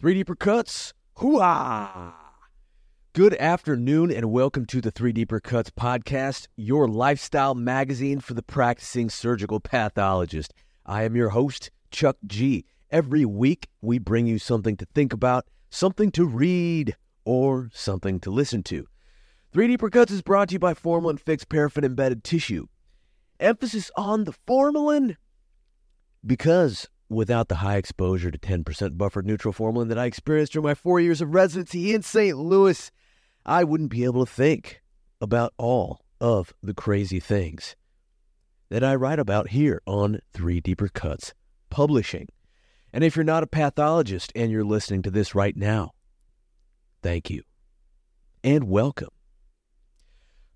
Three Deeper Cuts. Hooah! Good afternoon and welcome to the Three Deeper Cuts podcast, your lifestyle magazine for the practicing surgical pathologist. I am your host, Chuck G. Every week, we bring you something to think about, something to read, or something to listen to. Three Deeper Cuts is brought to you by Formalin Fixed Paraffin Embedded Tissue. Emphasis on the formalin because without the high exposure to 10% buffered neutral formalin that I experienced during my four years of residency in St. Louis, I wouldn't be able to think about all of the crazy things that I write about here on Three Deeper Cuts Publishing. And if you're not a pathologist and you're listening to this right now, thank you and welcome.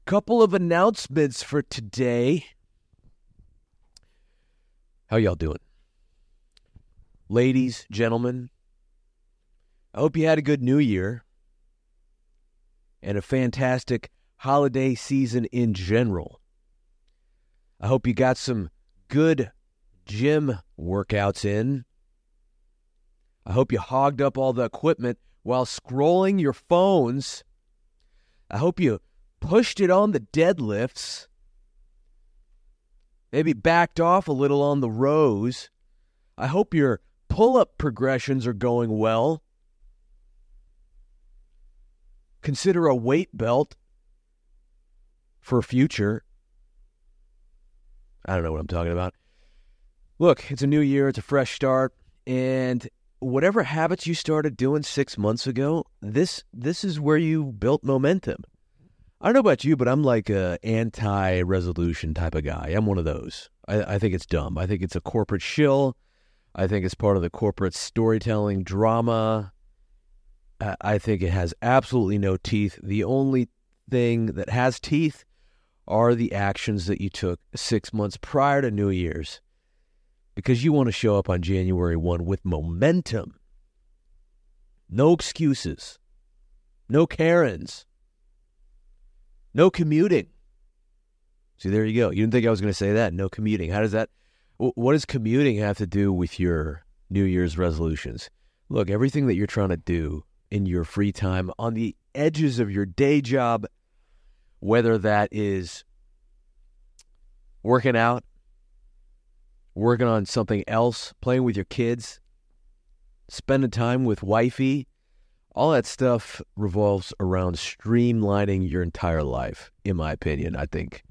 Couple of announcements for today. How y'all doing? Ladies, gentlemen, I hope you had a good new year and a fantastic holiday season in general. I hope you got some good gym workouts in. I hope you hogged up all the equipment while scrolling your phones. I hope you pushed it on the deadlifts, maybe backed off a little on the rows. I hope your pull up progressions are going well. Consider a weight belt for future. I don't know what I'm talking about. Look, it's a new year, it's a fresh start, and whatever habits you started doing six months ago, this this is where you built momentum. I don't know about you, but I'm like a anti-resolution type of guy. I'm one of those. I, I think it's dumb. I think it's a corporate shill. I think it's part of the corporate storytelling drama. I think it has absolutely no teeth. The only thing that has teeth are the actions that you took six months prior to New Year's because you want to show up on January 1 with momentum. No excuses, no Karens, no commuting. See, there you go. You didn't think I was going to say that. No commuting. How does that, what does commuting have to do with your New Year's resolutions? Look, everything that you're trying to do in your free time on the edges of your day job, whether that is working out, working on something else, playing with your kids, spending time with wifey, all that stuff revolves around streamlining your entire life, in my opinion. I think.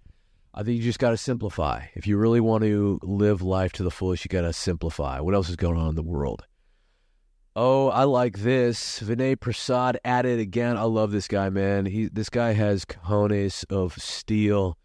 I think you just got to simplify. If you really want to live life to the fullest, you got to simplify. What else is going on in the world? Oh, I like this. Vinay Prasad at it again. I love this guy, man. He this guy has cojones of steel.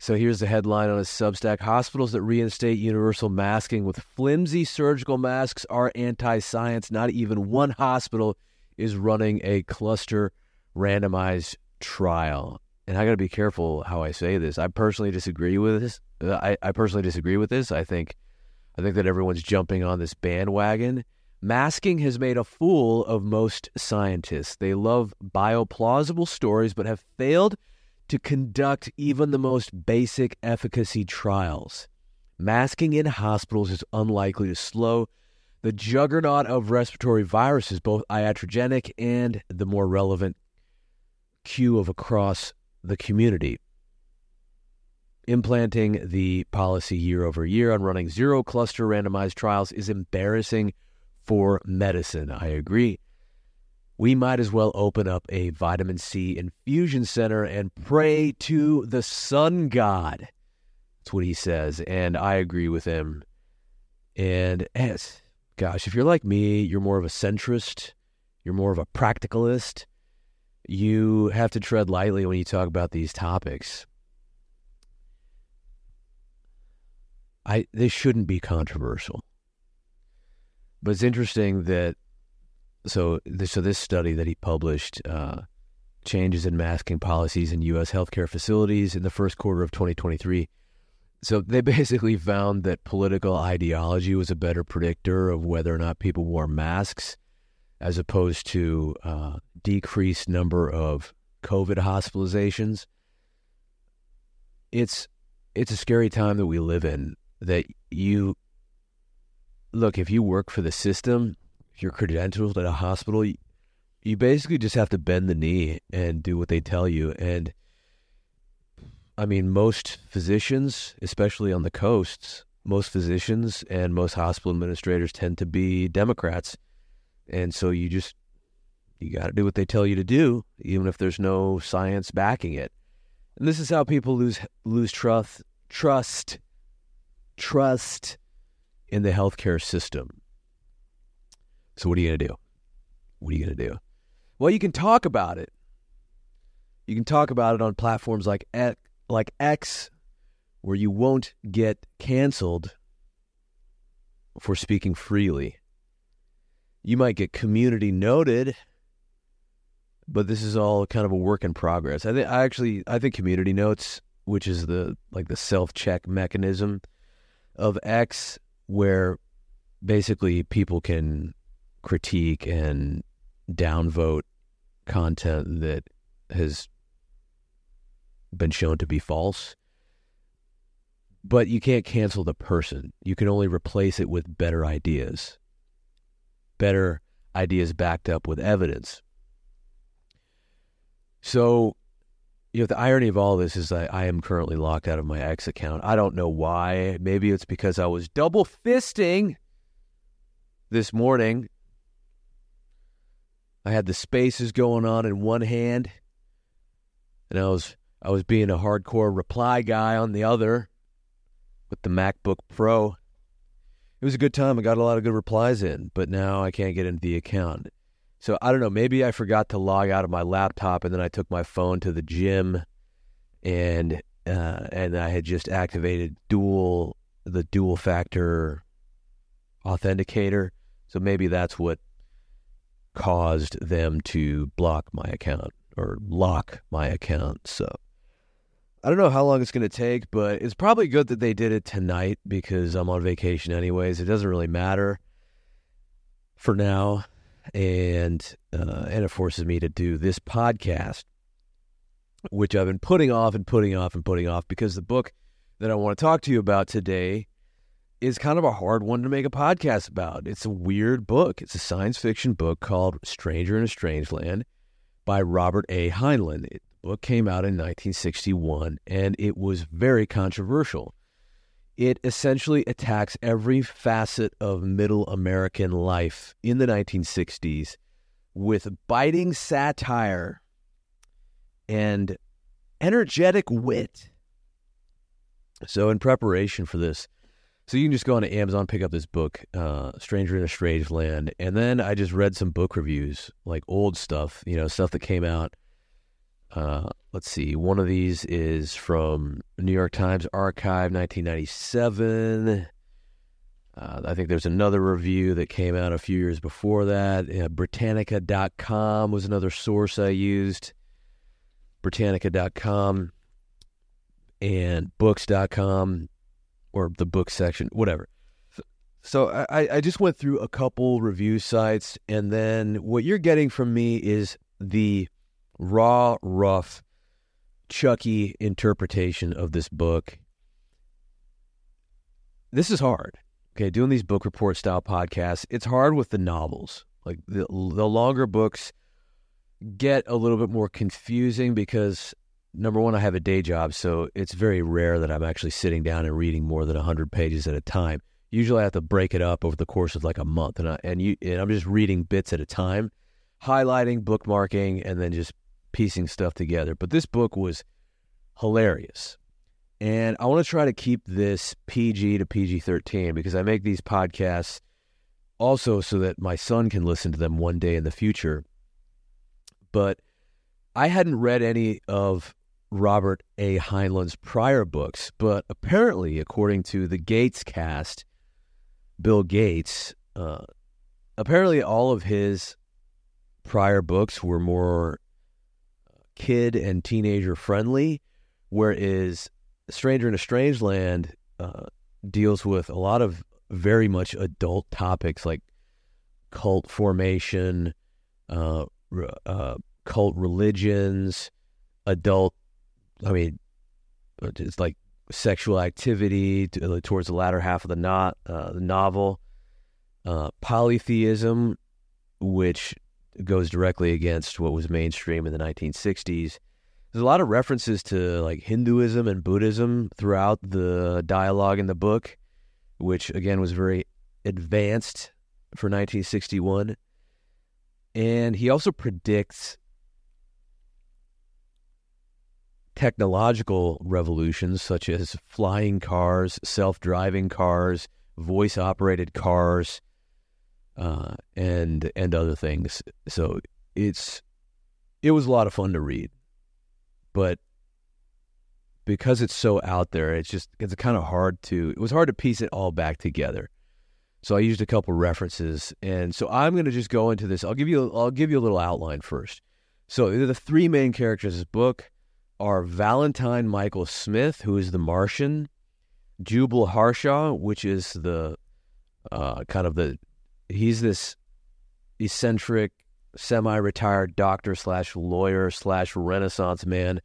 So here's the headline on his Substack: Hospitals that reinstate universal masking with flimsy surgical masks are anti-science. Not even one hospital is running a cluster randomized trial. And I got to be careful how I say this. I personally disagree with this. Uh, I, I personally disagree with this. I think I think that everyone's jumping on this bandwagon Masking has made a fool of most scientists. They love bioplausible stories, but have failed to conduct even the most basic efficacy trials. Masking in hospitals is unlikely to slow the juggernaut of respiratory viruses, both iatrogenic and the more relevant queue of across the community. Implanting the policy year over year on running zero cluster randomized trials is embarrassing for medicine. I agree. We might as well open up a vitamin C infusion center and pray to the sun god. That's what he says. And I agree with him. And as, gosh, if you're like me, you're more of a centrist, you're more of a practicalist. You have to tread lightly when you talk about these topics. I this shouldn't be controversial. But it's interesting that so this, so this study that he published uh, changes in masking policies in U.S. healthcare facilities in the first quarter of 2023. So they basically found that political ideology was a better predictor of whether or not people wore masks, as opposed to uh, decreased number of COVID hospitalizations. It's it's a scary time that we live in. That you look, if you work for the system, if you're credentialed at a hospital, you, you basically just have to bend the knee and do what they tell you. And I mean, most physicians, especially on the coasts, most physicians and most hospital administrators tend to be Democrats. And so you just, you got to do what they tell you to do, even if there's no science backing it. And this is how people lose lose trust trust trust in the healthcare system. So what are you going to do? What are you going to do? Well, you can talk about it. You can talk about it on platforms like like X where you won't get canceled for speaking freely. You might get community noted, but this is all kind of a work in progress. I think I actually I think community notes, which is the like the self-check mechanism of X where basically people can critique and downvote content that has been shown to be false. But you can't cancel the person. You can only replace it with better ideas. Better ideas backed up with evidence. So, you know, the irony of all this is I, I am currently locked out of my X account. I don't know why. Maybe it's because I was double fisting this morning. I had the spaces going on in one hand, and I was I was being a hardcore reply guy on the other with the MacBook Pro. It was a good time. I got a lot of good replies in, but now I can't get into the account. So I don't know. Maybe I forgot to log out of my laptop, and then I took my phone to the gym, and uh, and I had just activated dual the dual factor authenticator. So maybe that's what caused them to block my account or lock my account. So I don't know how long it's going to take, but it's probably good that they did it tonight because I'm on vacation anyways. It doesn't really matter for now, and uh, and it forces me to do this podcast, which I've been putting off and putting off and putting off because the book that I want to talk to you about today is kind of a hard one to make a podcast about. It's a weird book. It's a science fiction book called Stranger in a Strange Land by Robert A. Heinlein. It, book came out in 1961 and it was very controversial. It essentially attacks every facet of middle American life in the 1960s with biting satire and energetic wit. So, in preparation for this, so you can just go on to Amazon, pick up this book, uh, Stranger in a Strange Land, and then I just read some book reviews, like old stuff, you know, stuff that came out uh, let's see. One of these is from New York Times Archive, 1997. Uh, I think there's another review that came out a few years before that. Uh, Britannica.com was another source I used. Britannica.com and books.com or the book section, whatever. So I, I just went through a couple review sites, and then what you're getting from me is the raw, rough, Chucky interpretation of this book. This is hard. Okay, doing these book report style podcasts, it's hard with the novels. Like the the longer books get a little bit more confusing because number one, I have a day job, so it's very rare that I'm actually sitting down and reading more than hundred pages at a time. Usually, I have to break it up over the course of like a month, and I, and you and I'm just reading bits at a time, highlighting, bookmarking, and then just piecing stuff together. But this book was hilarious. And I want to try to keep this PG to PG 13 because I make these podcasts also so that my son can listen to them one day in the future. But I hadn't read any of Robert A. Heinlein's prior books, but apparently, according to the Gates cast, Bill Gates, uh, apparently all of his prior books were more kid and teenager friendly, whereas Stranger in a Strange Land uh, deals with a lot of very much adult topics like cult formation, uh, uh, cult religions, adult. I mean, it's like sexual activity uh, towards the latter half of the not uh, the novel, uh, polytheism, which goes directly against what was mainstream in the 1960s. There's a lot of references to like Hinduism and Buddhism throughout the dialogue in the book, which again was very advanced for 1961. And he also predicts technological revolutions such as flying cars, self driving cars, voice operated cars, uh, and and other things. So it's it was a lot of fun to read, but because it's so out there, it's just it's kind of hard to it was hard to piece it all back together. So I used a couple references, and so I'm going to just go into this. I'll give you I'll give you a little outline first. So the three main characters of this book are Valentine Michael Smith, who is the Martian, Jubal Harshaw, which is the uh, kind of the he's this eccentric, semi-retired doctor slash lawyer slash Renaissance man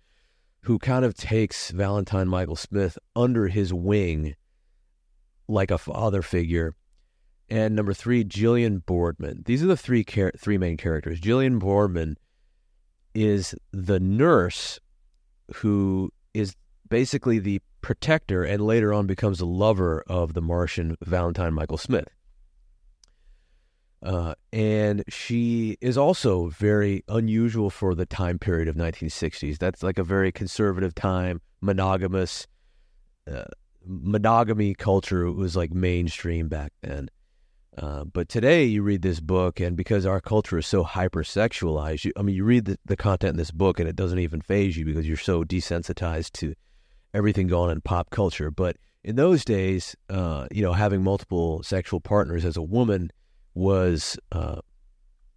who kind of takes Valentine Michael Smith under his wing like a father figure. And number three, Gillian Boardman. These are the three char- three main characters. Gillian Boardman is the nurse who is basically the protector and later on becomes a lover of the Martian Valentine Michael Smith. Uh, and she is also very unusual for the time period of 1960s. That's like a very conservative time, monogamous. Uh, monogamy culture was like mainstream back then. Uh, but today you read this book, and because our culture is so hypersexualized, you, I mean, you read the, the content in this book, and it doesn't even faze you because you're so desensitized to everything going on in pop culture. But in those days, uh, you know, having multiple sexual partners as a woman was uh,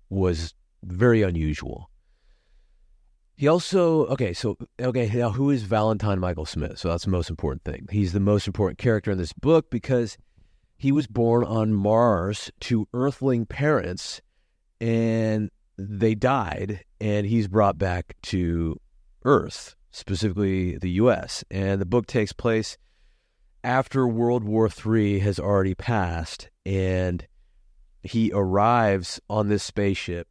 was very unusual. He also okay, so okay, now who is Valentine Michael Smith? So that's the most important thing. He's the most important character in this book because he was born on Mars to Earthling parents, and they died, and he's brought back to Earth, specifically the U.S. And the book takes place after World War III has already passed, and he arrives on this spaceship,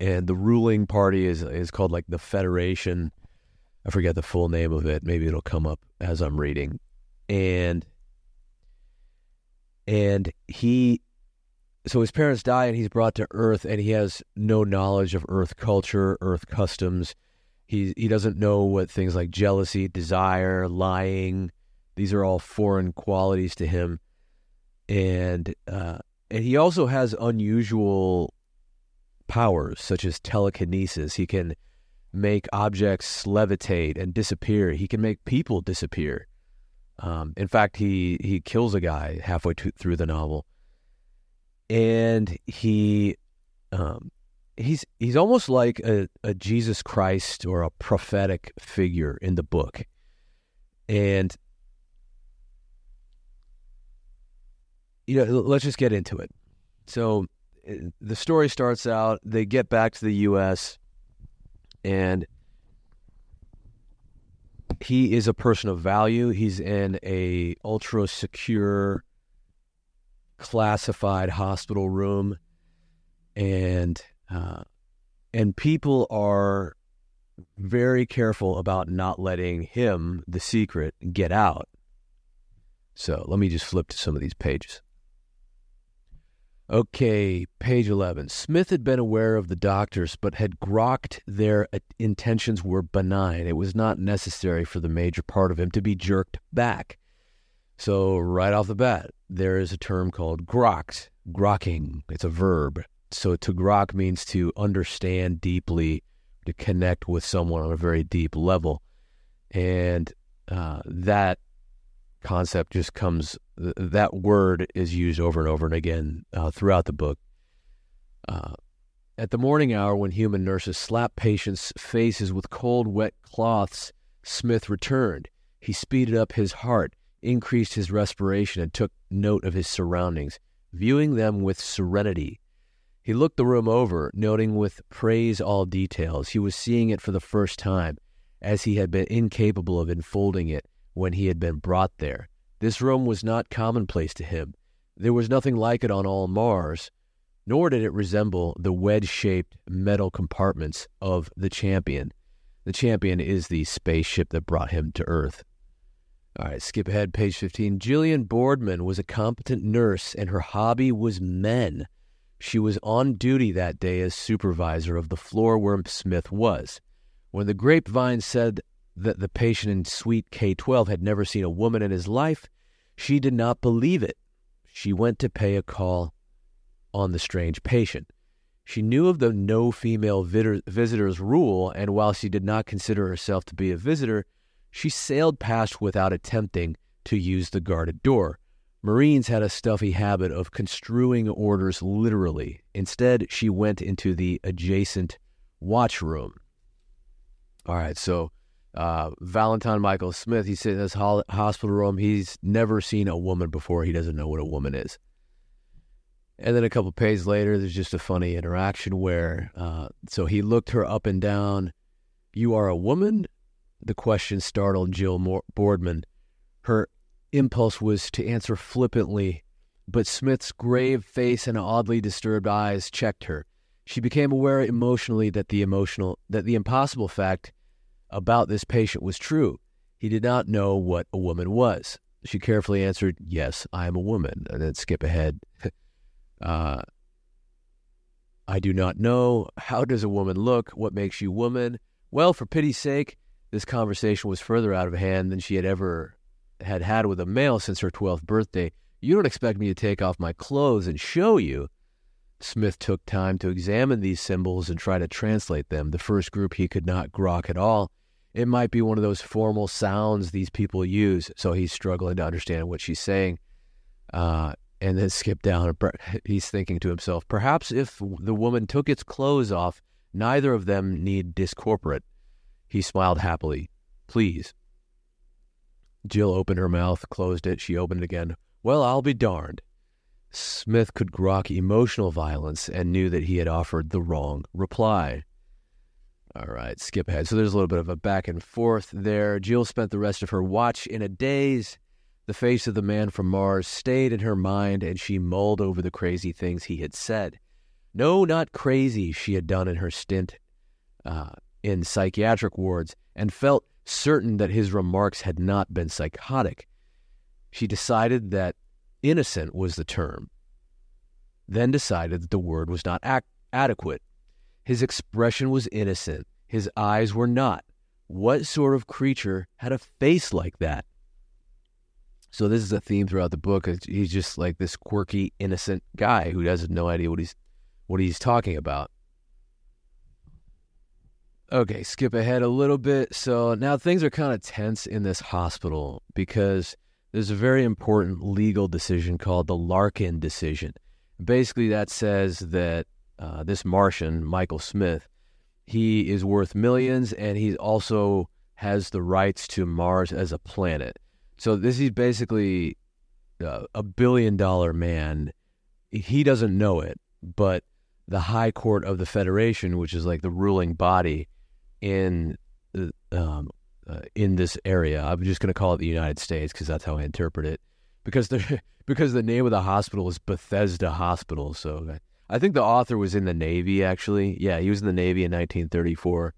and the ruling party is is called like the Federation. I forget the full name of it. Maybe it'll come up as I'm reading, and and he so his parents die and he's brought to earth and he has no knowledge of earth culture earth customs he he doesn't know what things like jealousy desire lying these are all foreign qualities to him and uh, and he also has unusual powers, such as telekinesis. He can make objects levitate and disappear. He can make people disappear. Um, in fact, he he kills a guy halfway to, through the novel, and he um, he's he's almost like a, a Jesus Christ or a prophetic figure in the book, and you know, let's just get into it. So eh, the story starts out, they get back to the U.S., and he is a person of value. He's in a ultra secure, classified hospital room, and uh, and people are very careful about not letting him, the secret, get out. So let me just flip to some of these pages. Okay, page 11. Smith had been aware of the doctors, but had grokked their intentions were benign. It was not necessary for the major part of him to be jerked back. So, right off the bat, there is a term called grokked, grokking. It's a verb. So, to grok means to understand deeply, to connect with someone on a very deep level. And uh, that concept just comes that word is used over and over and again uh, throughout the book. Uh, at the morning hour when human nurses slap patients faces with cold wet cloths smith returned. He speeded up his heart increased his respiration and took note of his surroundings viewing them with serenity. He looked the room over noting with praise all details. He was seeing it for the first time as he had been incapable of enfolding it when he had been brought there. This room was not commonplace to him. There was nothing like it on all Mars, nor did it resemble the wedge shaped metal compartments of the Champion. The Champion is the spaceship that brought him to Earth. All right, skip ahead, page 15. Gillian Boardman was a competent nurse, and her hobby was men. She was on duty that day as supervisor of the floor where Smith was. When the grapevine said that the patient in suite K 12 had never seen a woman in his life, she did not believe it. She went to pay a call on the strange patient. She knew of the no female visitors rule, and while she did not consider herself to be a visitor, she sailed past without attempting to use the guarded door. Marines had a stuffy habit of construing orders literally. Instead, she went into the adjacent watch room. All right, so uh, Valentine Michael Smith, he's sitting in this ho- hospital room. He's never seen a woman before. He doesn't know what a woman is. And then a couple pages later, there's just a funny interaction where, uh, so he looked her up and down. You are a woman? The question startled Jill Boardman. Her impulse was to answer flippantly, but Smith's grave face and oddly disturbed eyes checked her. She became aware emotionally that the emotional that the impossible fact about this patient was true. He did not know what a woman was. She carefully answered, "Yes, I am a woman," and then skip ahead. Uh, I do not know. How does a woman look? What makes you woman? Well, for pity's sake, this conversation was further out of hand than she had ever had had with a male since her 12th birthday. You don't expect me to take off my clothes and show you. Smith took time to examine these symbols and try to translate them. The first group he could not grok at all. It might be one of those formal sounds these people use, so he's struggling to understand what she's saying. Uh, and then skip down. He's thinking to himself, perhaps if the woman took its clothes off, neither of them need discorporate. He smiled happily. Please. Jill opened her mouth, closed it. She opened it again. Well, I'll be darned. Smith could grok emotional violence and knew that he had offered the wrong reply. All right, skip ahead. So there's a little bit of a back and forth there. Jill spent the rest of her watch in a daze. The face of the man from Mars stayed in her mind, and she mulled over the crazy things he had said. No, not crazy, she had done in her stint uh, in psychiatric wards, and felt certain that his remarks had not been psychotic. She decided that innocent was the term, then decided that the word was not ac- adequate. His expression was innocent, his eyes were not. What sort of creature had a face like that? So this is a theme throughout the book. He's just like this quirky, innocent guy who has no idea what he's what he's talking about. Okay, skip ahead a little bit. So now things are kind of tense in this hospital because there's a very important legal decision called the Larkin decision. Basically, that says that uh, this Martian, Michael Smith, he is worth millions and he also has the rights to Mars as a planet. So this is basically uh, a billion dollar man. He doesn't know it, but the High Court of the Federation, which is like the ruling body in uh, um, uh, in this area, I'm just going to call it the United States because that's how I interpret it. Because the because the name of the hospital is Bethesda Hospital, so I think the author was in the Navy. Actually, yeah, he was in the Navy in 1934.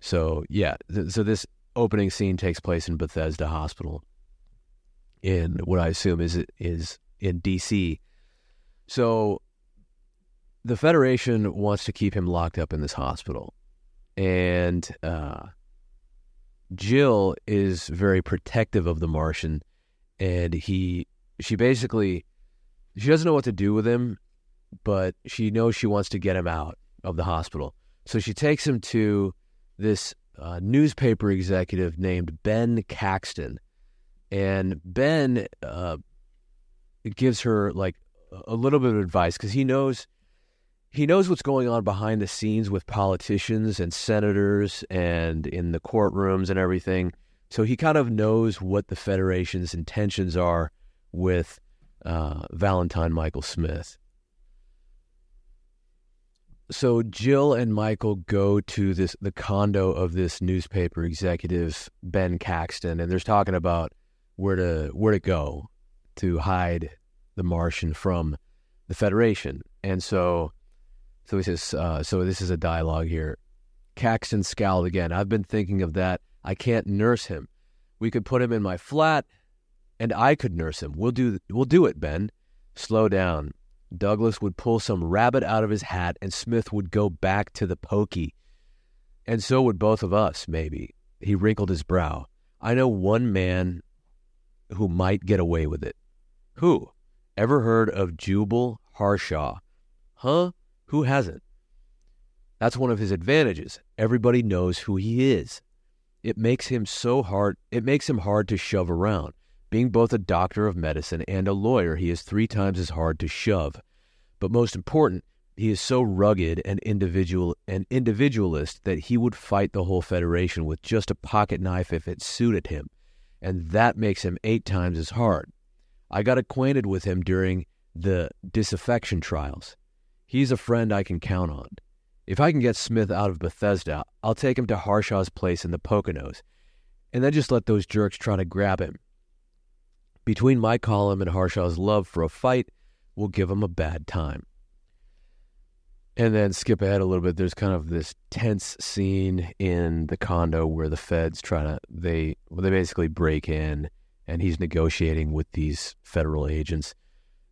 So yeah, th- so this opening scene takes place in Bethesda Hospital in what I assume is is in D.C. So the Federation wants to keep him locked up in this hospital, and uh, Jill is very protective of the Martian, and he she basically she doesn't know what to do with him, but she knows she wants to get him out of the hospital. So she takes him to this uh, newspaper executive named Ben Caxton, and Ben uh, gives her like a little bit of advice because he knows he knows what's going on behind the scenes with politicians and senators and in the courtrooms and everything. So he kind of knows what the Federation's intentions are with uh, Valentine Michael Smith. So Jill and Michael go to this the condo of this newspaper executive Ben Caxton, and they're talking about where to where to go to hide the Martian from the Federation. And so, so he says, uh, so this is a dialogue here. Caxton scowled again. I've been thinking of that. I can't nurse him. We could put him in my flat, and I could nurse him. We'll do, we'll do it, Ben. Slow down. Douglas would pull some rabbit out of his hat, and Smith would go back to the pokey. And so would both of us, maybe. He wrinkled his brow. I know one man who might get away with it. Who? Ever heard of Jubal Harshaw? Huh? Who hasn't? That's one of his advantages. Everybody knows who he is. It makes him so hard it makes him hard to shove around. Being both a doctor of medicine and a lawyer, he is three times as hard to shove. But most important, he is so rugged and individual and individualist that he would fight the whole federation with just a pocket knife if it suited him, and that makes him eight times as hard. I got acquainted with him during the disaffection trials. He's a friend I can count on. If I can get Smith out of Bethesda, I'll take him to Harshaw's place in the Poconos, and then just let those jerks try to grab him. Between my column and Harshaw's love for a fight, we'll give him a bad time. And then skip ahead a little bit. There's kind of this tense scene in the condo where the feds try to they well, they basically break in, and he's negotiating with these federal agents.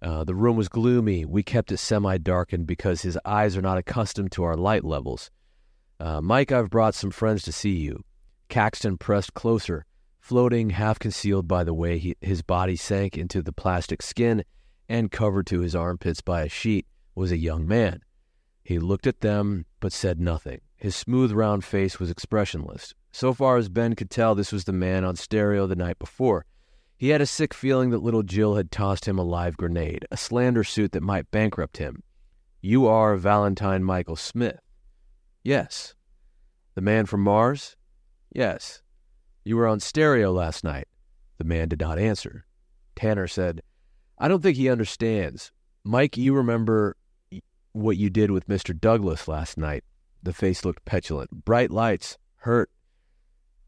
Uh, the room was gloomy. We kept it semi darkened because his eyes are not accustomed to our light levels. Uh, Mike, I've brought some friends to see you. Caxton pressed closer, floating half concealed by the way he, his body sank into the plastic skin and covered to his armpits by a sheet, was a young man. He looked at them, but said nothing. His smooth, round face was expressionless. So far as Ben could tell, this was the man on stereo the night before. He had a sick feeling that little Jill had tossed him a live grenade, a slander suit that might bankrupt him. You are Valentine Michael Smith. Yes. The man from Mars? Yes. You were on stereo last night. The man did not answer. Tanner said, I don't think he understands. Mike, you remember what you did with Mr. Douglas last night. The face looked petulant. Bright lights hurt.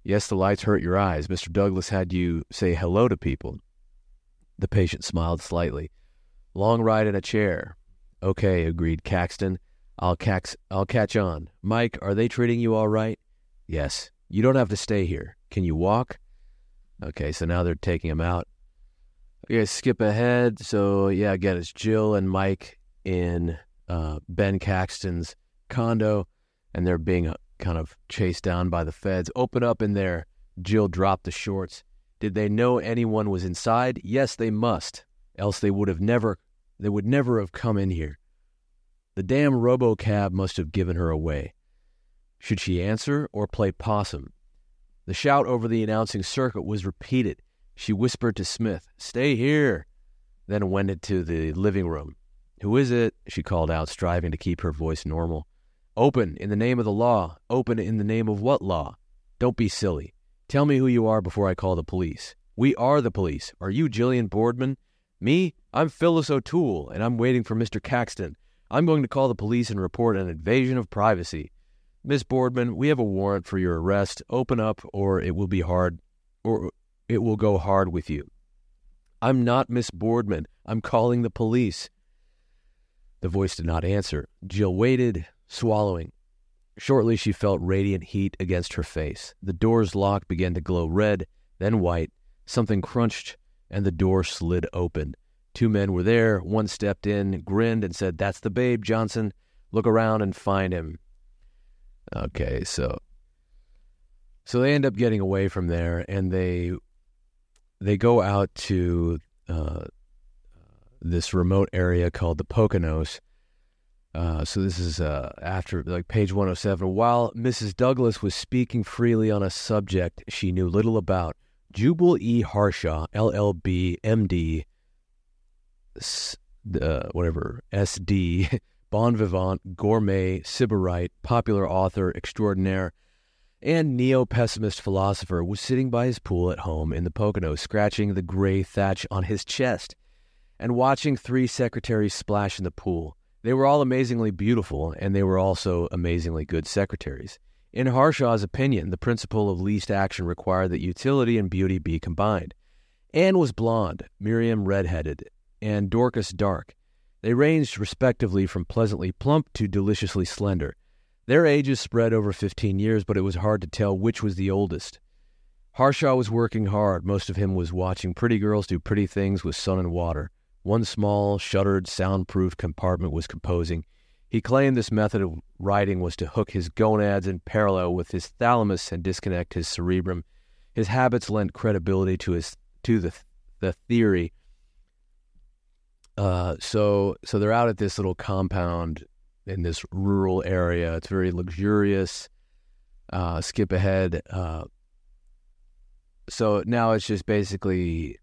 Yes, the lights hurt your eyes. Mr. Douglas had you say hello to people. The patient smiled slightly. Long ride in a chair. Okay, agreed Caxton. I'll, cax- I'll catch on. Mike, are they treating you all right? Yes. You don't have to stay here. Can you walk? Okay, so now they're taking him out. Okay, skip ahead. So, yeah, again, it's Jill and Mike in uh, Ben Caxton's condo, and they're being uh, kind of chased down by the feds. Open up in there. Jill dropped the shorts. Did they know anyone was inside? Yes, they must. Else they would have never they would never have come in here. The damn robocab must have given her away. Should she answer or play possum? The shout over the announcing circuit was repeated. She whispered to Smith, Stay here, then went into the living room. Who is it? she called out, striving to keep her voice normal. Open in the name of the law. Open in the name of what law? Don't be silly. Tell me who you are before I call the police. We are the police. Are you Gillian Boardman? Me? I'm Phyllis O'Toole, and I'm waiting for Mr. Caxton. I'm going to call the police and report an invasion of privacy. Miss Boardman, we have a warrant for your arrest. Open up, or it will be hard, or it will go hard with you. I'm not Miss Boardman. I'm calling the police. The voice did not answer. Jill waited, swallowing. Shortly, she felt radiant heat against her face. The door's lock began to glow red, then white. Something crunched, and the door slid open. Two men were there. One stepped in, grinned, and said, That's the babe, Johnson. Look around and find him. Okay, so so they end up getting away from there, and they they go out to uh, this remote area called the Poconos. Uh, so this is uh, after like page 107. While Mrs. Douglas was speaking freely on a subject she knew little about, Jubal E. Harshaw, LLB, MD, uh, whatever, SD, bon vivant, gourmet, sybarite, popular author extraordinaire, and neo pessimist philosopher, was sitting by his pool at home in the Poconos, scratching the gray thatch on his chest and watching three secretaries splash in the pool. They were all amazingly beautiful, and they were also amazingly good secretaries. In Harshaw's opinion, the principle of least action required that utility and beauty be combined. Anne was blonde, Miriam redheaded, and Dorcas dark. They ranged respectively from pleasantly plump to deliciously slender. Their ages spread over 15 years, but it was hard to tell which was the oldest. Harshaw was working hard. Most of him was watching pretty girls do pretty things with sun and water. One small, shuttered, soundproof compartment was composing. He claimed this method of writing was to hook his gonads in parallel with his thalamus and disconnect his cerebrum. His habits lent credibility to his to the the theory. Uh, so so they're out at this little compound in this rural area. It's very luxurious. Uh, skip ahead. Uh, so now it's just basically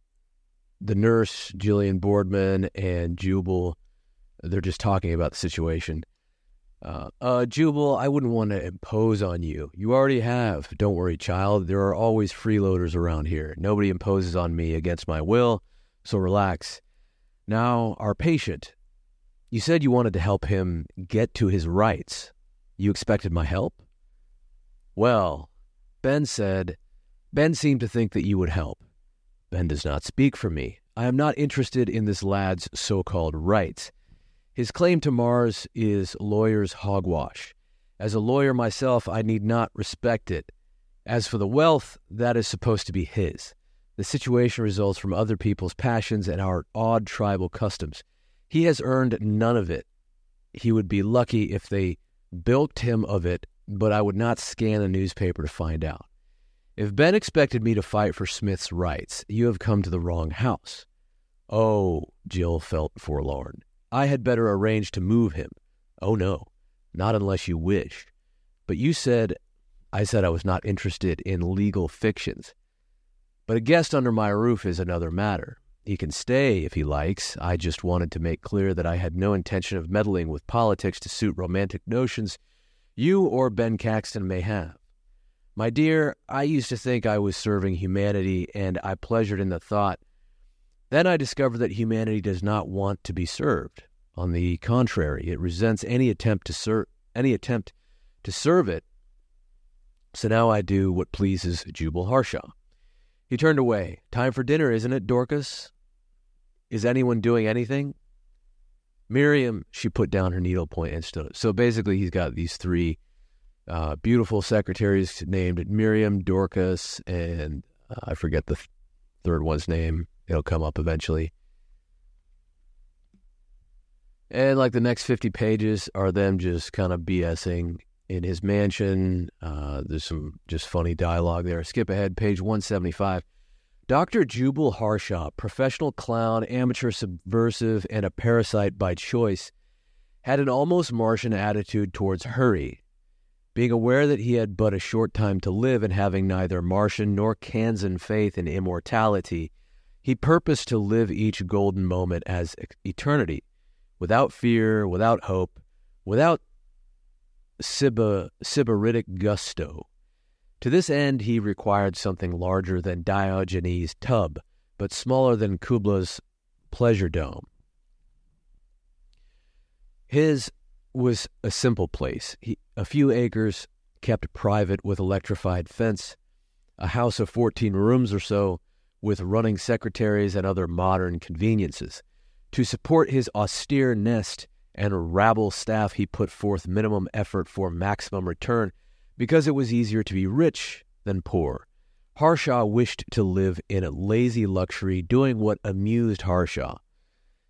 the nurse, Gillian Boardman, and Jubal. They're just talking about the situation. Uh, uh, Jubal, I wouldn't want to impose on you. You already have. Don't worry, child. There are always freeloaders around here. Nobody imposes on me against my will, so relax. Now, our patient. You said you wanted to help him get to his rights. You expected my help? Well, Ben said, Ben seemed to think that you would help. Ben does not speak for me. I am not interested in this lad's so called rights. His claim to Mars is lawyer's hogwash. As a lawyer myself, I need not respect it. As for the wealth, that is supposed to be his. The situation results from other people's passions and our odd tribal customs. He has earned none of it. He would be lucky if they bilked him of it, but I would not scan a newspaper to find out. If Ben expected me to fight for Smith's rights, you have come to the wrong house. Oh, Jill felt forlorn. I had better arrange to move him. Oh, no, not unless you wish. But you said, I said I was not interested in legal fictions. But a guest under my roof is another matter. He can stay if he likes. I just wanted to make clear that I had no intention of meddling with politics to suit romantic notions you or Ben Caxton may have. My dear, I used to think I was serving humanity, and I pleasured in the thought then I discovered that humanity does not want to be served. On the contrary, it resents any attempt to serve any attempt to serve it. So now I do what pleases Jubal Harshaw. He turned away. Time for dinner, isn't it, Dorcas? Is anyone doing anything? Miriam, she put down her needlepoint and stood. So basically, he's got these three uh, beautiful secretaries named Miriam, Dorcas, and uh, I forget the th- third one's name. It'll come up eventually. And like the next 50 pages are them just kind of BSing in his mansion. Uh, there's some just funny dialogue there. Skip ahead, page 175. Dr. Jubal Harshaw, professional clown, amateur subversive, and a parasite by choice, had an almost Martian attitude towards Hurry. Being aware that he had but a short time to live and having neither Martian nor Kansan faith in immortality, he purposed to live each golden moment as eternity, without fear, without hope, without sybaritic gusto. To this end, he required something larger than Diogenes' tub, but smaller than Kubla's pleasure dome. His was a simple place, he, a few acres kept private with electrified fence, a house of 14 rooms or so, with running secretaries and other modern conveniences. To support his austere nest and rabble staff, he put forth minimum effort for maximum return because it was easier to be rich than poor. Harshaw wished to live in a lazy luxury, doing what amused Harshaw.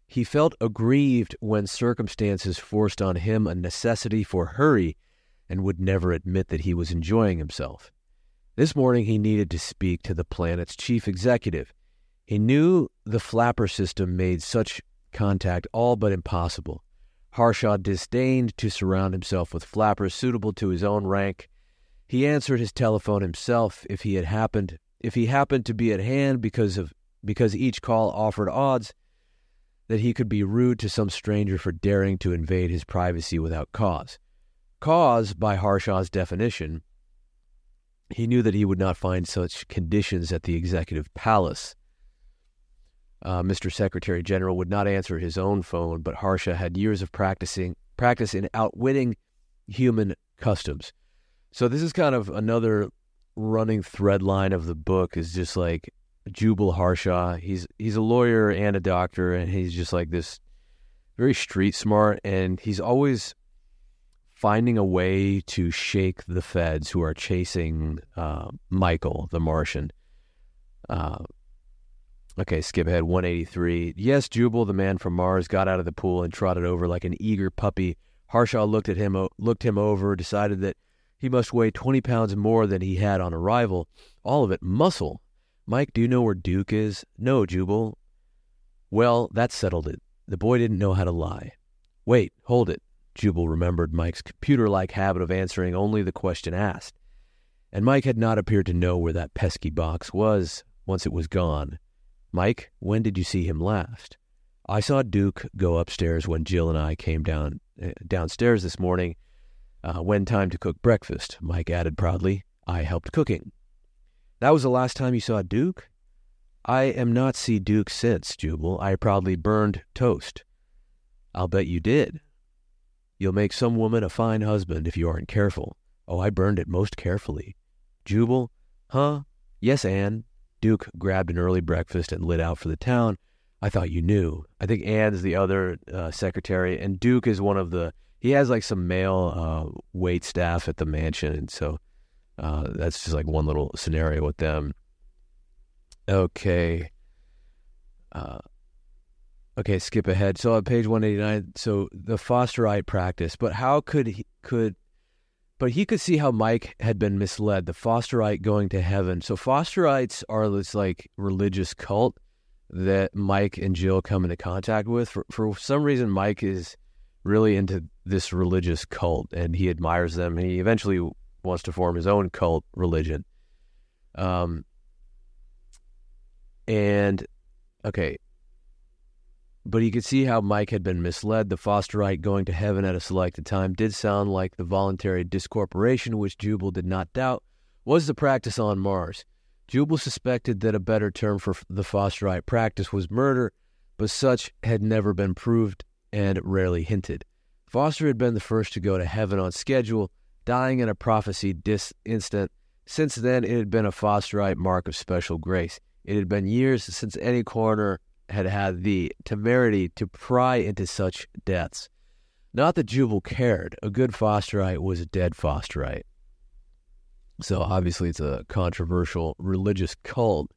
He felt aggrieved when circumstances forced on him a necessity for hurry and would never admit that he was enjoying himself. This morning he needed to speak to the planet's chief executive. He knew the flapper system made such contact all but impossible. Harshaw disdained to surround himself with flappers suitable to his own rank. He answered his telephone himself if he had happened if he happened to be at hand because of because each call offered odds that he could be rude to some stranger for daring to invade his privacy without cause. Cause, by Harshaw's definition, he knew that he would not find such conditions at the executive palace. Uh, Mr. Secretary General would not answer his own phone, but Harshaw had years of practicing practice in outwitting human customs. So this is kind of another running thread line of the book is just like Jubal Harshaw. He's he's a lawyer and a doctor, and he's just like this very street smart, and he's always finding a way to shake the feds who are chasing uh, Michael, the Martian. Uh, okay, skip ahead 183. Yes, Jubal, the man from Mars, got out of the pool and trotted over like an eager puppy. Harshaw looked at him, looked him over, decided that he must weigh 20 pounds more than he had on arrival. All of it muscle. Mike, do you know where Duke is? No, Jubal. Well, that settled it. The boy didn't know how to lie. Wait, hold it. Jubal remembered Mike's computer like habit of answering only the question asked. And Mike had not appeared to know where that pesky box was once it was gone. Mike, when did you see him last? I saw Duke go upstairs when Jill and I came down uh, downstairs this morning. Uh, when time to cook breakfast, Mike added proudly. I helped cooking. That was the last time you saw Duke? I am not see Duke since, Jubal. I proudly burned toast. I'll bet you did. You'll make some woman a fine husband if you aren't careful. Oh, I burned it most carefully. Jubal? Huh? Yes, Anne. Duke grabbed an early breakfast and lit out for the town. I thought you knew. I think Anne's the other uh, secretary, and Duke is one of the. He has like some male uh, wait staff at the mansion, and so uh, that's just like one little scenario with them. Okay. Uh, Okay, skip ahead. So on page 189, so the Fosterite practice, but how could he could but he could see how Mike had been misled, the Fosterite going to heaven. So Fosterites are this like religious cult that Mike and Jill come into contact with. For, for some reason Mike is really into this religious cult and he admires them. He eventually wants to form his own cult religion. Um and okay, but he could see how Mike had been misled. The Fosterite going to heaven at a selected time did sound like the voluntary discorporation, which Jubal did not doubt was the practice on Mars. Jubal suspected that a better term for the Fosterite practice was murder, but such had never been proved and rarely hinted. Foster had been the first to go to heaven on schedule, dying in a prophecy dis instant. Since then, it had been a Fosterite mark of special grace. It had been years since any coroner had had the temerity to pry into such deaths. Not that Jubal cared. A good Fosterite was a dead Fosterite. So obviously, it's a controversial religious cult.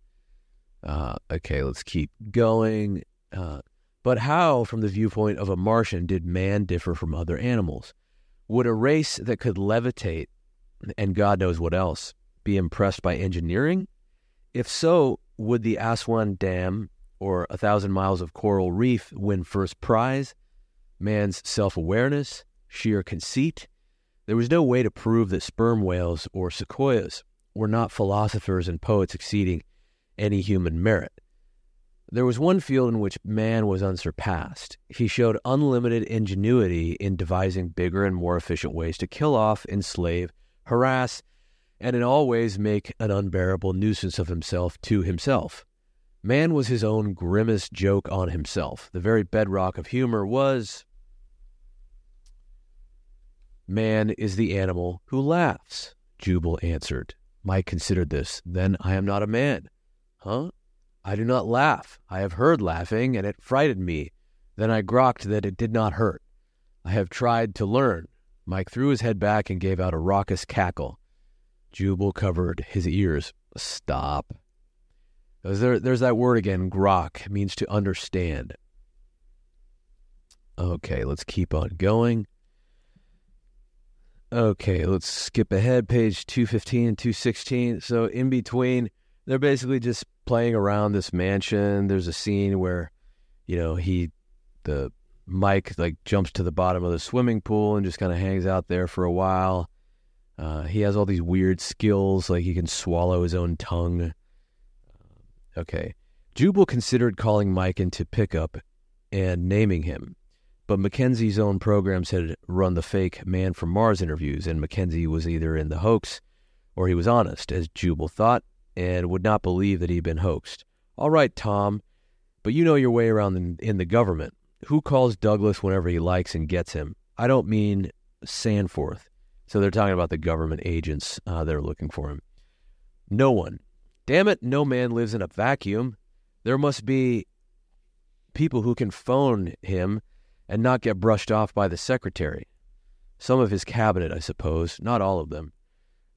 Uh, okay, let's keep going. Uh, but how, from the viewpoint of a Martian, did man differ from other animals? Would a race that could levitate, and God knows what else, be impressed by engineering? If so, would the Aswan Dam or A Thousand Miles of Coral Reef win first prize, man's self awareness, sheer conceit. There was no way to prove that sperm whales or sequoias were not philosophers and poets exceeding any human merit. There was one field in which man was unsurpassed. He showed unlimited ingenuity in devising bigger and more efficient ways to kill off, enslave, harass, and in all ways make an unbearable nuisance of himself to himself. Man was his own grimmest joke on himself. The very bedrock of humor was Man is the animal who laughs, Jubal answered. Mike considered this. Then I am not a man. Huh? I do not laugh. I have heard laughing, and it frightened me. Then I grokked that it did not hurt. I have tried to learn. Mike threw his head back and gave out a raucous cackle. Jubal covered his ears. Stop, there, there's that word again, grok, means to understand. Okay, let's keep on going. Okay, let's skip ahead, page 215 and 216. So, in between, they're basically just playing around this mansion. There's a scene where, you know, he, the Mike, like jumps to the bottom of the swimming pool and just kind of hangs out there for a while. Uh, he has all these weird skills, like he can swallow his own tongue. Okay. Jubal considered calling Mike into pickup and naming him, but Mackenzie's own programs had run the fake Man from Mars interviews, and Mackenzie was either in the hoax or he was honest, as Jubal thought, and would not believe that he'd been hoaxed. All right, Tom, but you know your way around in, in the government. Who calls Douglas whenever he likes and gets him? I don't mean Sanforth. So they're talking about the government agents uh, that are looking for him. No one. Damn it, no man lives in a vacuum. There must be people who can phone him and not get brushed off by the secretary. Some of his cabinet, I suppose, not all of them.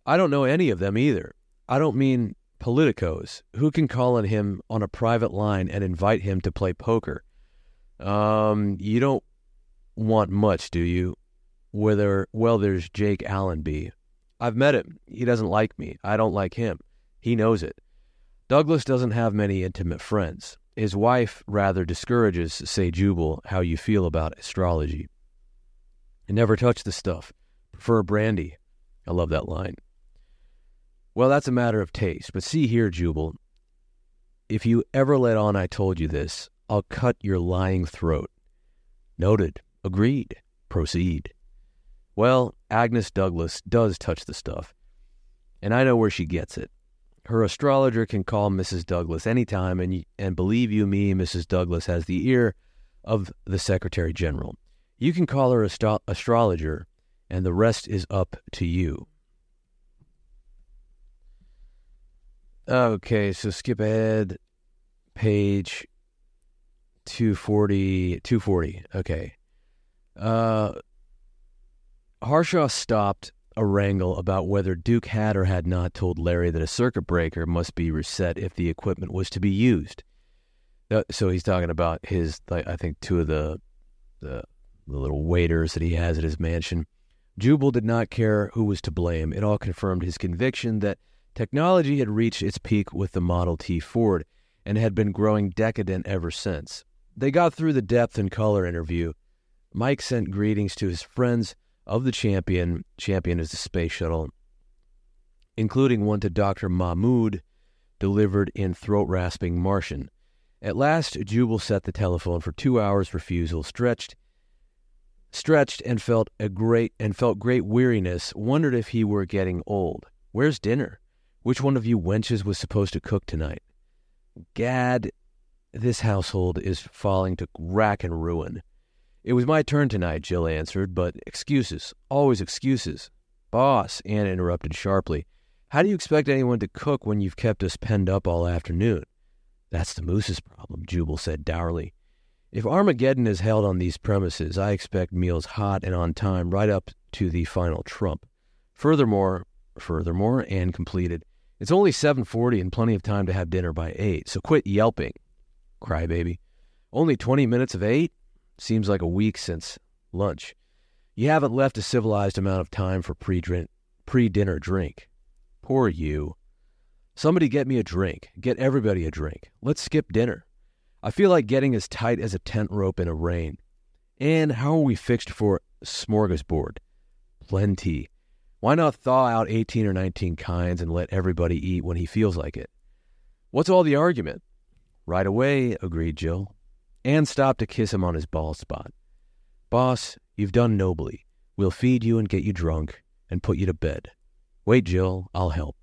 I don't know any of them either. I don't mean politicos. Who can call on him on a private line and invite him to play poker? Um, you don't want much, do you? Whether well, there's Jake Allenby. I've met him. He doesn't like me. I don't like him. He knows it. Douglas doesn't have many intimate friends. His wife rather discourages, say Jubal, how you feel about astrology. I never touch the stuff. Prefer brandy. I love that line. Well, that's a matter of taste. But see here, Jubal, if you ever let on I told you this, I'll cut your lying throat. Noted. Agreed. Proceed. Well, Agnes Douglas does touch the stuff, and I know where she gets it. Her astrologer can call Mrs. Douglas anytime, and, and believe you me, Mrs. Douglas has the ear of the Secretary General. You can call her astro- astrologer, and the rest is up to you. Okay, so skip ahead. Page 240. 240. Okay. Uh, Harshaw stopped a wrangle about whether Duke had or had not told Larry that a circuit breaker must be reset if the equipment was to be used. Uh, so he's talking about his, I think, two of the, the the little waiters that he has at his mansion. Jubal did not care who was to blame. It all confirmed his conviction that technology had reached its peak with the Model T Ford and had been growing decadent ever since. They got through the depth and color interview. Mike sent greetings to his friends of the champion. Champion is the space shuttle, including one to Dr. Mahmoud, delivered in throat rasping Martian. At last, Jubal set the telephone for two hours refusal, stretched stretched and felt a great and felt great weariness, wondered if he were getting old. Where's dinner? Which one of you wenches was supposed to cook tonight? Gad, this household is falling to rack and ruin. It was my turn tonight, Jill answered, but excuses, always excuses. Boss, Anna interrupted sharply. How do you expect anyone to cook when you've kept us penned up all afternoon? That's the moose's problem, Jubal said dourly. If Armageddon is held on these premises, I expect meals hot and on time right up to the final trump. Furthermore, furthermore, and completed, it's only 7:40 and plenty of time to have dinner by 8. So quit yelping, crybaby. Only 20 minutes of 8? Seems like a week since lunch. You haven't left a civilized amount of time for pre-dinner drink. Poor you. Somebody get me a drink. Get everybody a drink. Let's skip dinner. I feel like getting as tight as a tent rope in a rain. And how are we fixed for smorgasbord? Plenty. Why not thaw out 18 or 19 kinds and let everybody eat when he feels like it? What's all the argument? Right away, agreed Jill. Anne stopped to kiss him on his bald spot. Boss, you've done nobly. We'll feed you and get you drunk and put you to bed. Wait, Jill, I'll help.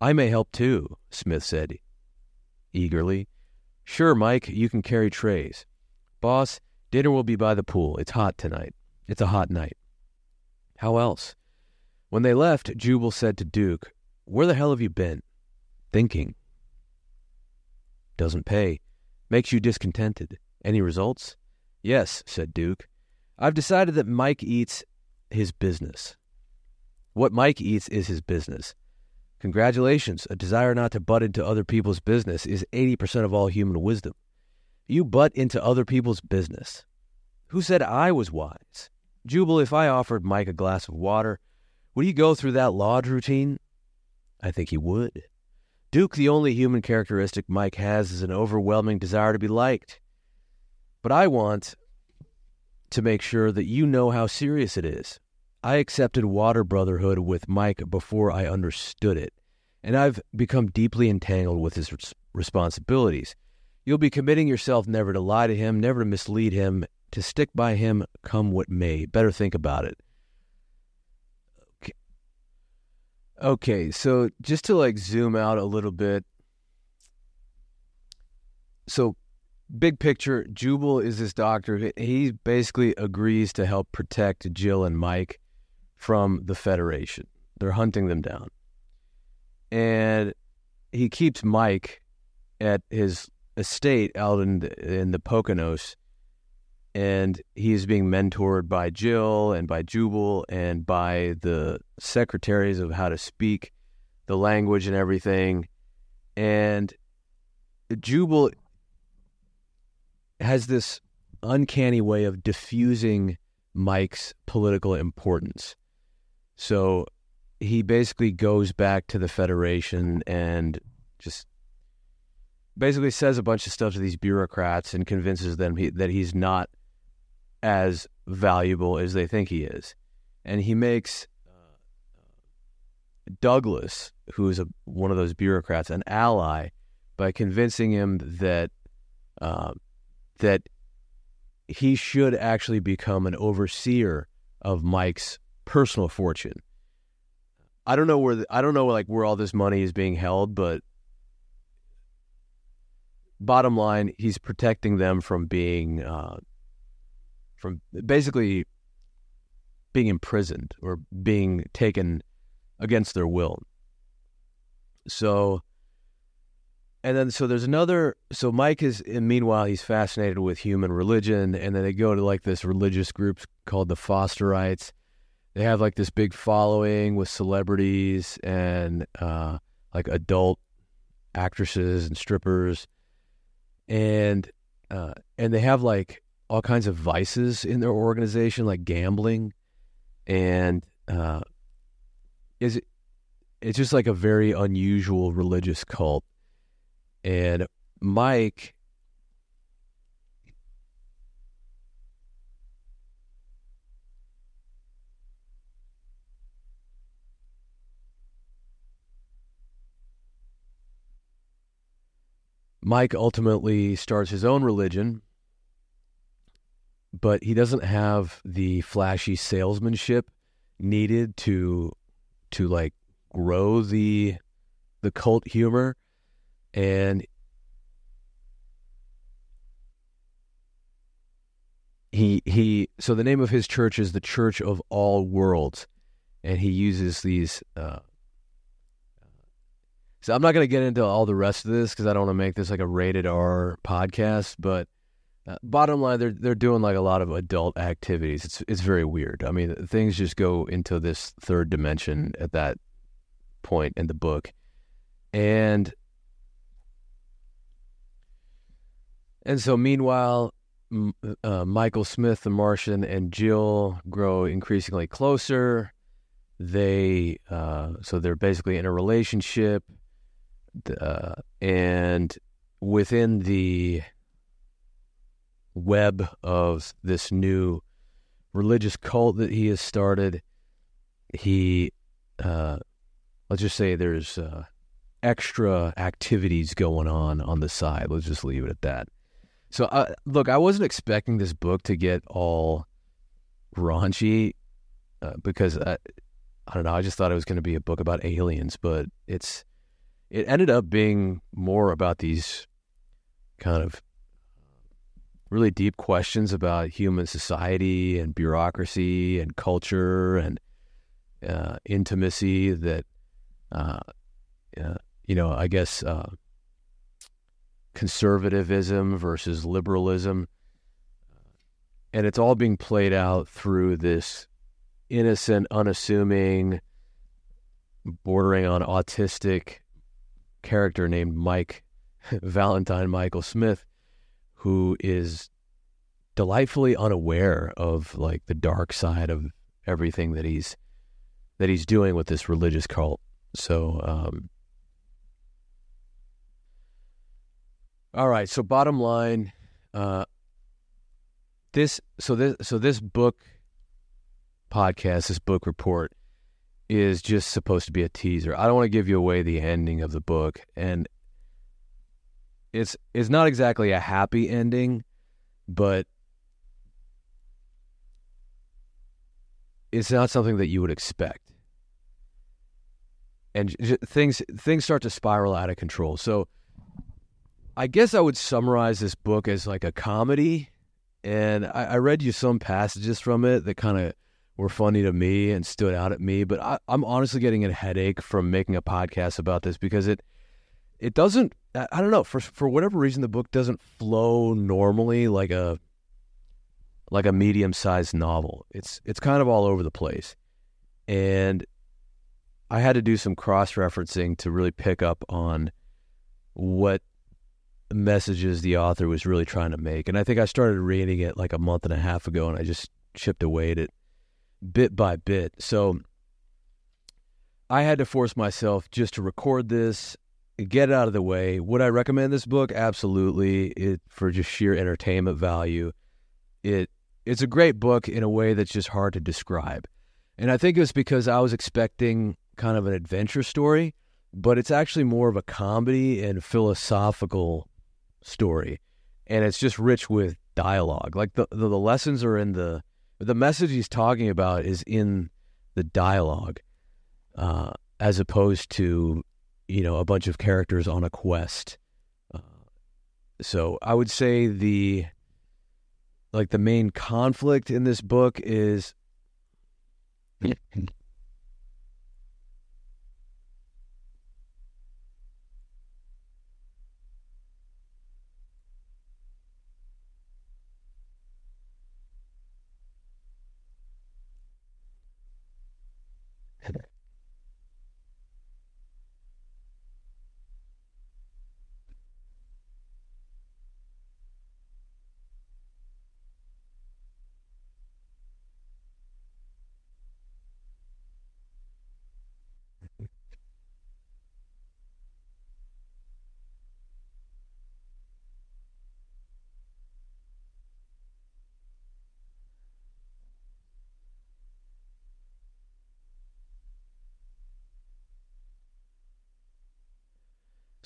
I may help too, Smith said eagerly. Sure, Mike, you can carry trays. Boss, dinner will be by the pool. It's hot tonight. It's a hot night. How else? When they left, Jubal said to Duke, Where the hell have you been? Thinking. Doesn't pay. Makes you discontented. Any results? Yes, said Duke. I've decided that Mike eats his business. What Mike eats is his business. Congratulations. A desire not to butt into other people's business is 80% of all human wisdom. You butt into other people's business. Who said I was wise? Jubal, if I offered Mike a glass of water, would he go through that lodge routine? I think he would. Duke, the only human characteristic Mike has is an overwhelming desire to be liked. But I want to make sure that you know how serious it is. I accepted water brotherhood with Mike before I understood it, and I've become deeply entangled with his responsibilities. You'll be committing yourself never to lie to him, never to mislead him, to stick by him come what may. Better think about it. Okay. Okay, so just to like zoom out a little bit. So, big picture, Jubal is this doctor. He basically agrees to help protect Jill and Mike from the Federation. They're hunting them down. And he keeps Mike at his estate out in the, in the Poconos and he is being mentored by Jill and by Jubal and by the secretaries of how to speak the language and everything. And Jubal has this uncanny way of diffusing Mike's political importance. So he basically goes back to the Federation and just basically says a bunch of stuff to these bureaucrats and convinces them he, that he's not as valuable as they think he is. And he makes uh, Douglas, who is a, one of those bureaucrats, an ally by convincing him that uh, that he should actually become an overseer of Mike's personal fortune. I don't know where the, I don't know like where all this money is being held, but bottom line, he's protecting them from being uh, from basically being imprisoned or being taken against their will. So and then so there's another so mike is meanwhile he's fascinated with human religion and then they go to like this religious group called the fosterites they have like this big following with celebrities and uh, like adult actresses and strippers and uh, and they have like all kinds of vices in their organization like gambling. And uh, is it it's just like a very unusual religious cult. And Mike Mike ultimately starts his own religion, but he doesn't have the flashy salesmanship needed to to like grow the the cult humor and he he so the name of his church is the Church of All Worlds, and he uses these. Uh, so I'm not going to get into all the rest of this because I don't want to make this like a rated R podcast. But bottom line, they're they're doing like a lot of adult activities. It's it's very weird. I mean, things just go into this third dimension at that point in the book, and And so, meanwhile, uh, Michael Smith, the Martian, and Jill grow increasingly closer. They uh, so they're basically in a relationship, uh, and within the web of this new religious cult that he has started, he uh, let's just say there's uh, extra activities going on on the side. Let's just leave it at that. So, uh, look, I wasn't expecting this book to get all raunchy uh, because I, I don't know. I just thought it was going to be a book about aliens, but it's it ended up being more about these kind of really deep questions about human society and bureaucracy and culture and uh, intimacy that, uh, you know, I guess uh, conservatism versus liberalism. And it's all being played out through this innocent, unassuming, bordering on autistic character named Mike Valentine Michael Smith, who is delightfully unaware of like the dark side of everything that he's that he's doing with this religious cult. So um, All right. So bottom line, uh, this so this so this book podcast, this book report is just supposed to be a teaser. I don't want to give you away the ending of the book, and it's it's not exactly a happy ending, but it's not something that you would expect. And things things start to spiral out of control. So I guess I would summarize this book as like a comedy. And I, I read you some passages from it that kind of were funny to me and stood out at me. But I, I'm honestly getting a headache from making a podcast about this because it it doesn't. I don't know for for whatever reason the book doesn't flow normally like a like a medium sized novel. It's it's kind of all over the place. And I had to do some cross referencing to really pick up on what messages the author was really trying to make. And I think I started reading it like a month and a half ago and I just chipped away at it bit by bit. So I had to force myself just to record this, get it out of the way. Would I recommend this book? Absolutely. It for just sheer entertainment value. It it's a great book in a way that's just hard to describe. And I think it's because I was expecting kind of an adventure story, but it's actually more of a comedy and philosophical story. And it's just rich with dialogue. Like the, the, the lessons are in the the message he's talking about is in the dialogue, uh, as opposed to you know a bunch of characters on a quest. Uh, so I would say the like the main conflict in this book is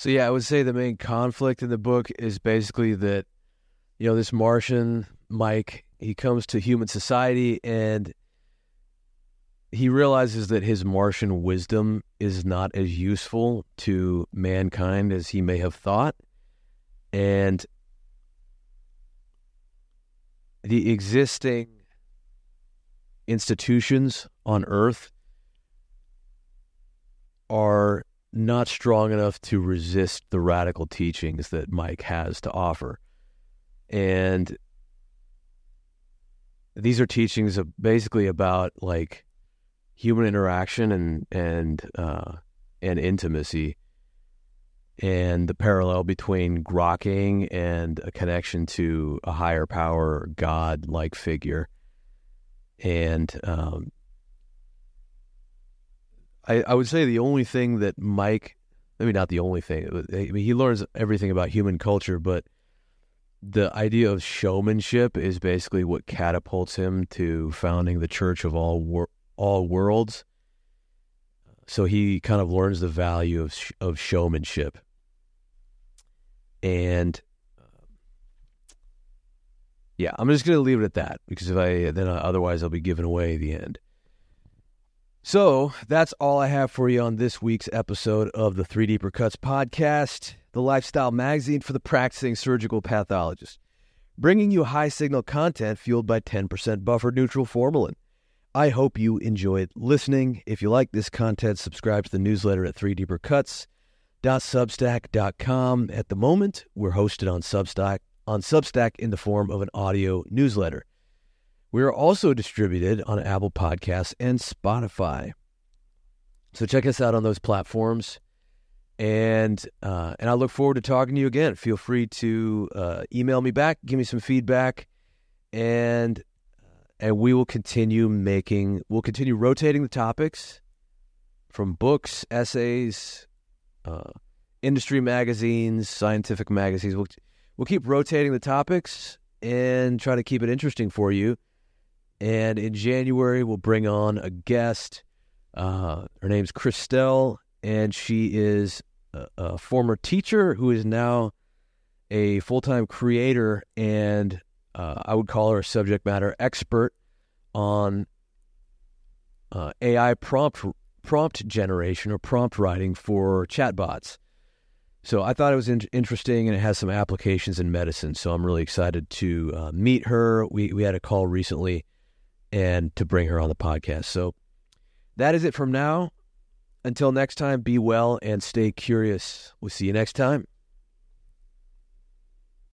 So yeah, I would say the main conflict in the book is basically that you know this Martian Mike he comes to human society and he realizes that his Martian wisdom is not as useful to mankind as he may have thought. And the existing institutions on earth are not strong enough to resist the radical teachings that Mike has to offer. And these are teachings basically about like human interaction and and uh, and intimacy, and the parallel between grokking and a connection to a higher power, God like figure, and um, I, I would say the only thing that Mike, maybe not the only thing, I mean, he learns everything about human culture, but the idea of showmanship is basically what catapults him to founding the Church of All Wor- All Worlds. So he kind of learns the value of sh- of showmanship, and yeah, I'm just going to leave it at that because if I then otherwise I'll be giving away the end. So that's all I have for you on this week's episode of the Three Deeper Cuts podcast, the lifestyle magazine for the practicing surgical pathologist, bringing you high signal content fueled by 10% buffered neutral formalin. I hope you enjoyed listening. If you like this content, subscribe to the newsletter at 3deepercuts.substack.com. At the moment, we're hosted on Substack on Substack in the form of an audio newsletter. We are also distributed on Apple Podcasts and Spotify. So check us out on those platforms. And uh, and I look forward to talking to you again. Feel free to uh, email me back, give me some feedback, and uh, and we will continue making. We'll continue rotating the topics from books, essays, uh, industry magazines, scientific magazines. We'll we'll keep rotating the topics and try to keep it interesting for you. And in January, we'll bring on a guest. Uh, her name's Christelle, and she is a, a former teacher who is now a full time creator, and uh, I would call her a subject matter expert on uh, AI prompt prompt generation or prompt writing for chatbots. So I thought it was in- interesting, and it has some applications in medicine. So I'm really excited to uh, meet her. We we had a call recently and to bring her on the podcast. So that is it from now. Until next time, be well and stay curious. We'll see you next time.